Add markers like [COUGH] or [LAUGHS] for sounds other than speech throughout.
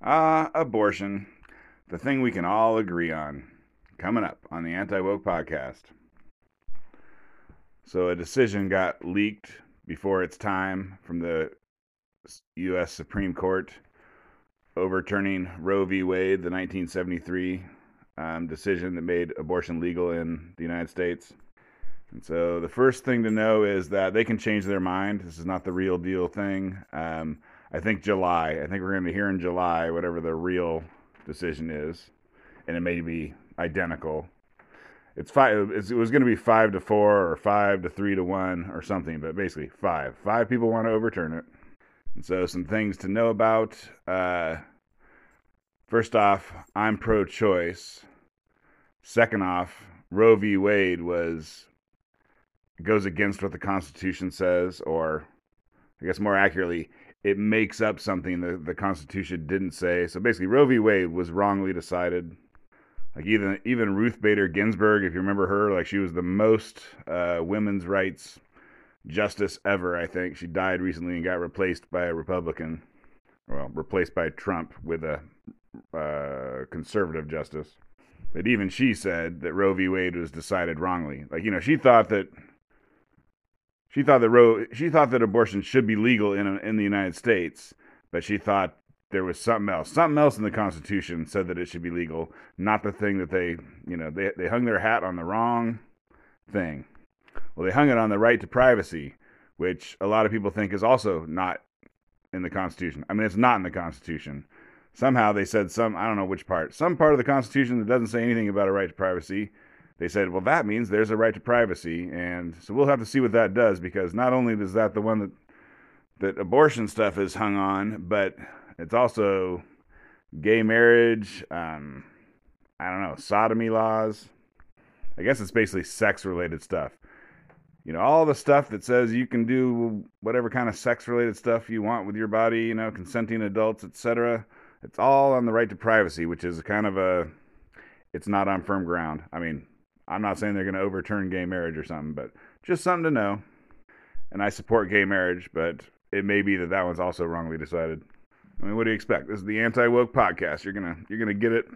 Ah, abortion. The thing we can all agree on. Coming up on the Anti Woke Podcast. So, a decision got leaked before its time from the U.S. Supreme Court overturning Roe v. Wade, the 1973 um, decision that made abortion legal in the United States. And so, the first thing to know is that they can change their mind. This is not the real deal thing. Um, I think July. I think we're going to be here in July, whatever the real decision is, and it may be identical. It's five. It's, it was going to be five to four or five to three to one or something, but basically five. Five people want to overturn it. And so, some things to know about. Uh, first off, I'm pro-choice. Second off, Roe v. Wade was goes against what the Constitution says, or I guess more accurately, it makes up something that the Constitution didn't say. So basically, Roe v. Wade was wrongly decided. Like even even Ruth Bader Ginsburg, if you remember her, like she was the most uh, women's rights justice ever. I think she died recently and got replaced by a Republican, well, replaced by Trump with a uh, conservative justice. But even she said that Roe v. Wade was decided wrongly. Like you know, she thought that she thought that Roe, she thought that abortion should be legal in in the United States, but she thought there was something else. Something else in the Constitution said that it should be legal, not the thing that they, you know, they they hung their hat on the wrong thing. Well, they hung it on the right to privacy, which a lot of people think is also not in the Constitution. I mean, it's not in the Constitution. Somehow they said some, I don't know which part, some part of the Constitution that doesn't say anything about a right to privacy they said, well, that means there's a right to privacy. And so we'll have to see what that does because not only is that the one that, that abortion stuff is hung on, but it's also gay marriage, um, I don't know, sodomy laws. I guess it's basically sex related stuff. You know, all the stuff that says you can do whatever kind of sex related stuff you want with your body, you know, consenting adults, etc. It's all on the right to privacy, which is kind of a it's not on firm ground. I mean, I'm not saying they're going to overturn gay marriage or something, but just something to know. And I support gay marriage, but it may be that that one's also wrongly decided. I mean, what do you expect? This is the anti woke podcast. You're gonna you're gonna get it.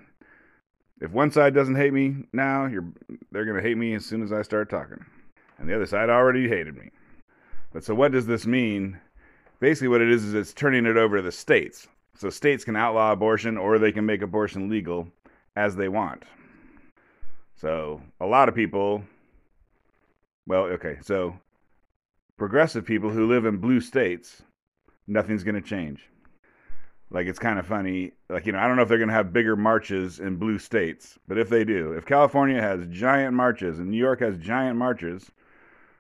If one side doesn't hate me now, you're they're gonna hate me as soon as I start talking. And the other side already hated me. But so what does this mean? Basically, what it is is it's turning it over to the states. So states can outlaw abortion or they can make abortion legal as they want. So a lot of people, well, okay, so progressive people who live in blue states, nothing's going to change. Like it's kind of funny. Like, you know, I don't know if they're going to have bigger marches in blue states, but if they do, if California has giant marches and New York has giant marches,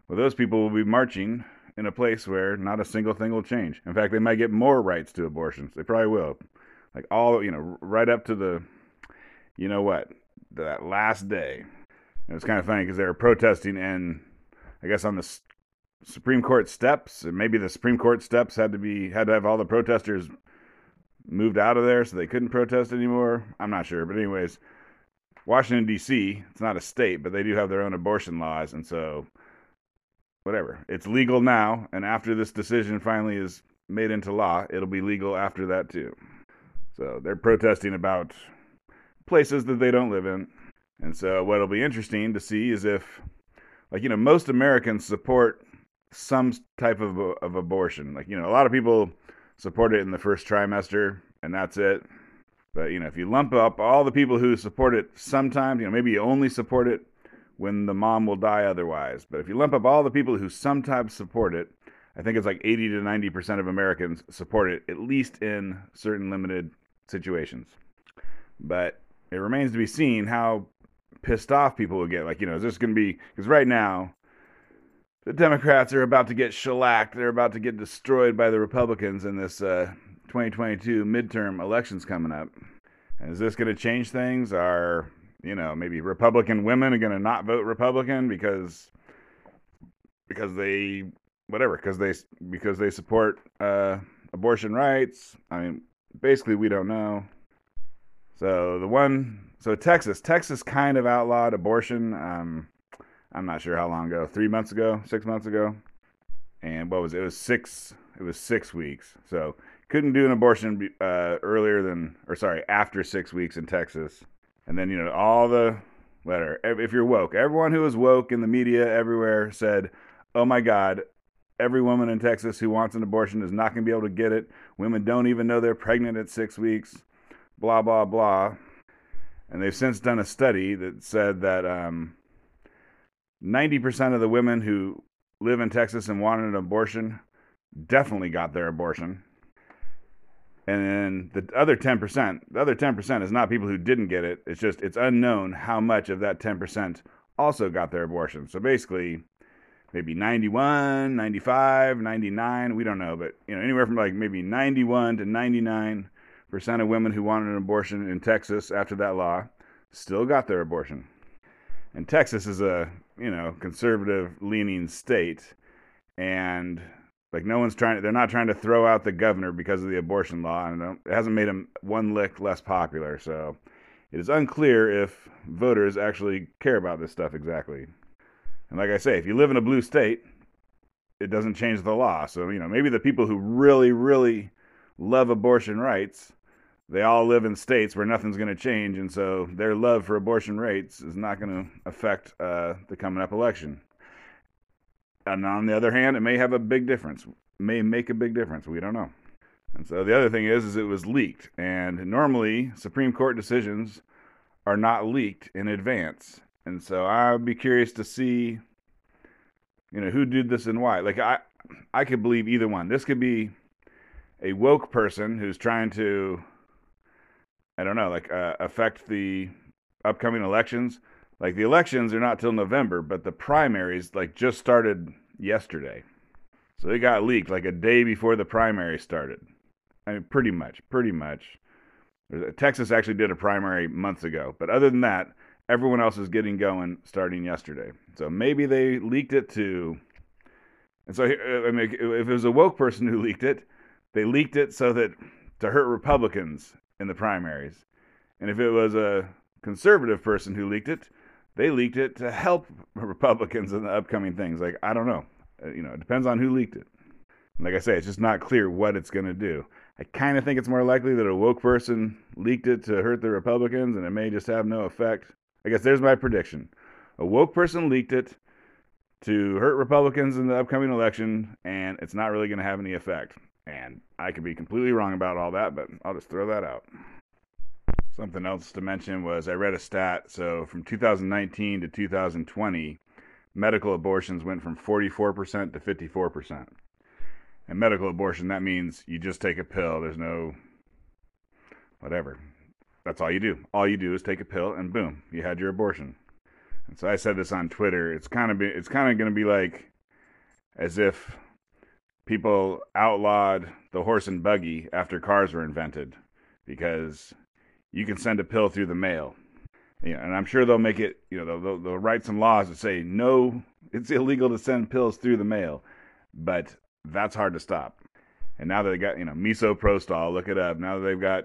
well, those people will be marching in a place where not a single thing will change. In fact, they might get more rights to abortions. They probably will. Like all, you know, right up to the, you know what, that last day. It was kind of funny because they were protesting, and I guess on the Supreme Court steps, and maybe the Supreme Court steps had to be had to have all the protesters moved out of there so they couldn't protest anymore. I'm not sure, but anyways, Washington D.C. It's not a state, but they do have their own abortion laws, and so whatever. It's legal now, and after this decision finally is made into law, it'll be legal after that too. So they're protesting about places that they don't live in. And so, what'll be interesting to see is if, like, you know, most Americans support some type of, of abortion. Like, you know, a lot of people support it in the first trimester, and that's it. But, you know, if you lump up all the people who support it sometimes, you know, maybe you only support it when the mom will die otherwise. But if you lump up all the people who sometimes support it, I think it's like 80 to 90% of Americans support it, at least in certain limited situations. But it remains to be seen how pissed off people will get. Like, you know, is this going to be because right now the Democrats are about to get shellacked. They're about to get destroyed by the Republicans in this uh, 2022 midterm elections coming up. And is this going to change things? Are you know maybe Republican women are going to not vote Republican because because they whatever because they because they support uh, abortion rights? I mean, basically, we don't know. So the one, so Texas, Texas kind of outlawed abortion. Um, I'm not sure how long ago, three months ago, six months ago, and what was it? It was six. It was six weeks. So couldn't do an abortion uh, earlier than, or sorry, after six weeks in Texas. And then, you know, all the letter, if you're woke, everyone who is woke in the media everywhere said, oh my God, every woman in Texas who wants an abortion is not going to be able to get it. Women don't even know they're pregnant at six weeks, blah, blah, blah. And they've since done a study that said that um, 90% of the women who live in Texas and wanted an abortion definitely got their abortion. And then the other 10%, the other 10% is not people who didn't get it. It's just, it's unknown how much of that 10% also got their abortion. So basically, maybe 91, 95, 99, we don't know, but you know, anywhere from like maybe 91 to 99% of women who wanted an abortion in Texas after that law still got their abortion. And Texas is a, you know, conservative leaning state and like no one's trying. They're not trying to throw out the governor because of the abortion law, and it hasn't made him one lick less popular. So it is unclear if voters actually care about this stuff exactly. And like I say, if you live in a blue state, it doesn't change the law. So you know maybe the people who really, really love abortion rights, they all live in states where nothing's going to change, and so their love for abortion rates is not going to affect uh, the coming up election. And on the other hand, it may have a big difference, may make a big difference. We don't know. And so the other thing is, is it was leaked, and normally Supreme Court decisions are not leaked in advance. And so I'd be curious to see, you know, who did this and why. Like I, I could believe either one. This could be a woke person who's trying to, I don't know, like uh, affect the upcoming elections like the elections are not till November, but the primaries like just started yesterday. So they got leaked like a day before the primary started. I mean, pretty much, pretty much. Texas actually did a primary months ago, but other than that, everyone else is getting going starting yesterday. So maybe they leaked it to. And so, I mean, if it was a woke person who [LAUGHS] leaked it, they leaked it so that to hurt Republicans in the primaries. And if it was a conservative person who leaked it, they leaked it to help [LAUGHS] Republicans in the upcoming things. Like, I don't know. Uh, you know, it depends on who leaked it. Like I say, it's just not clear what it's going to do. I kind of think it's more likely that a woke person leaked it to hurt the Republicans and it may just have no effect. I guess there's my prediction. A woke person leaked it to hurt Republicans in the upcoming election, and it's not really going to have any effect. And I could be completely wrong about all that, but I'll just throw that out. Something else to mention was I read a stat. So from 2019 to 2020, medical abortions went from 44% to 54%. And medical abortion, that means you just take a pill. There's no whatever. That's all you do. All you do is take a pill and boom, you had your abortion. And so I said this on Twitter. It's kind of be, it's kind of going to be like as if people outlawed the horse and buggy after cars were invented because you can send a pill through the mail. You know, and I'm sure they'll make it, you know, they'll, they'll write some laws that say, no, [LAUGHS] it's illegal to send pills through the mail. But that's hard to stop. And now that they got, you know, misoprostol, look it up. Now that they've got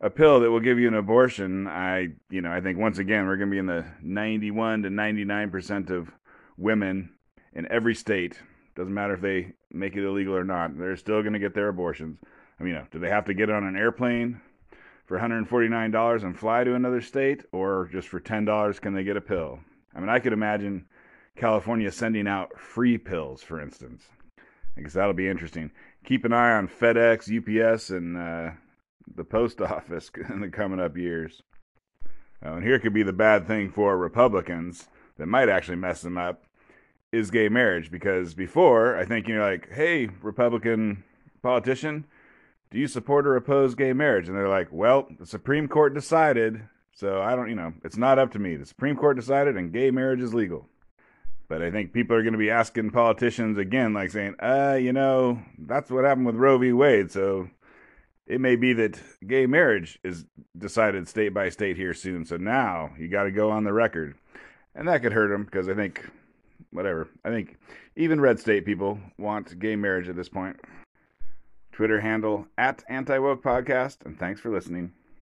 a pill that will give you an abortion, I, you know, I think once again, we're going to be in the 91 to 99% of women in every state. Doesn't matter if they make it illegal or not. They're still going to get their abortions. I mean, you know, do they have to get on an airplane? for $149 and fly to another state, or just for $10 can they get a pill? I mean, I could imagine California sending out free pills, for instance. I guess that'll be interesting. Keep an eye on FedEx, UPS, and uh, the post [LAUGHS] office in the coming up years. And here could be the bad thing for Republicans that might actually mess them up is gay marriage because before I think you're like, hey, Republican politician, do you support or oppose gay marriage? And they're like, well, the Supreme Court decided, so I don't, you know, it's not up to me. The Supreme Court decided, and gay marriage is legal. But I think people are going to be asking politicians again, like saying, uh, you know, that's what happened with Roe v. Wade. So it may be that gay marriage is decided state by state here soon. So now you got to go on the record. And that could hurt them because I think, whatever, I think even red state people want gay marriage at this point. Twitter handle at Anti Woke Podcast, and thanks for listening.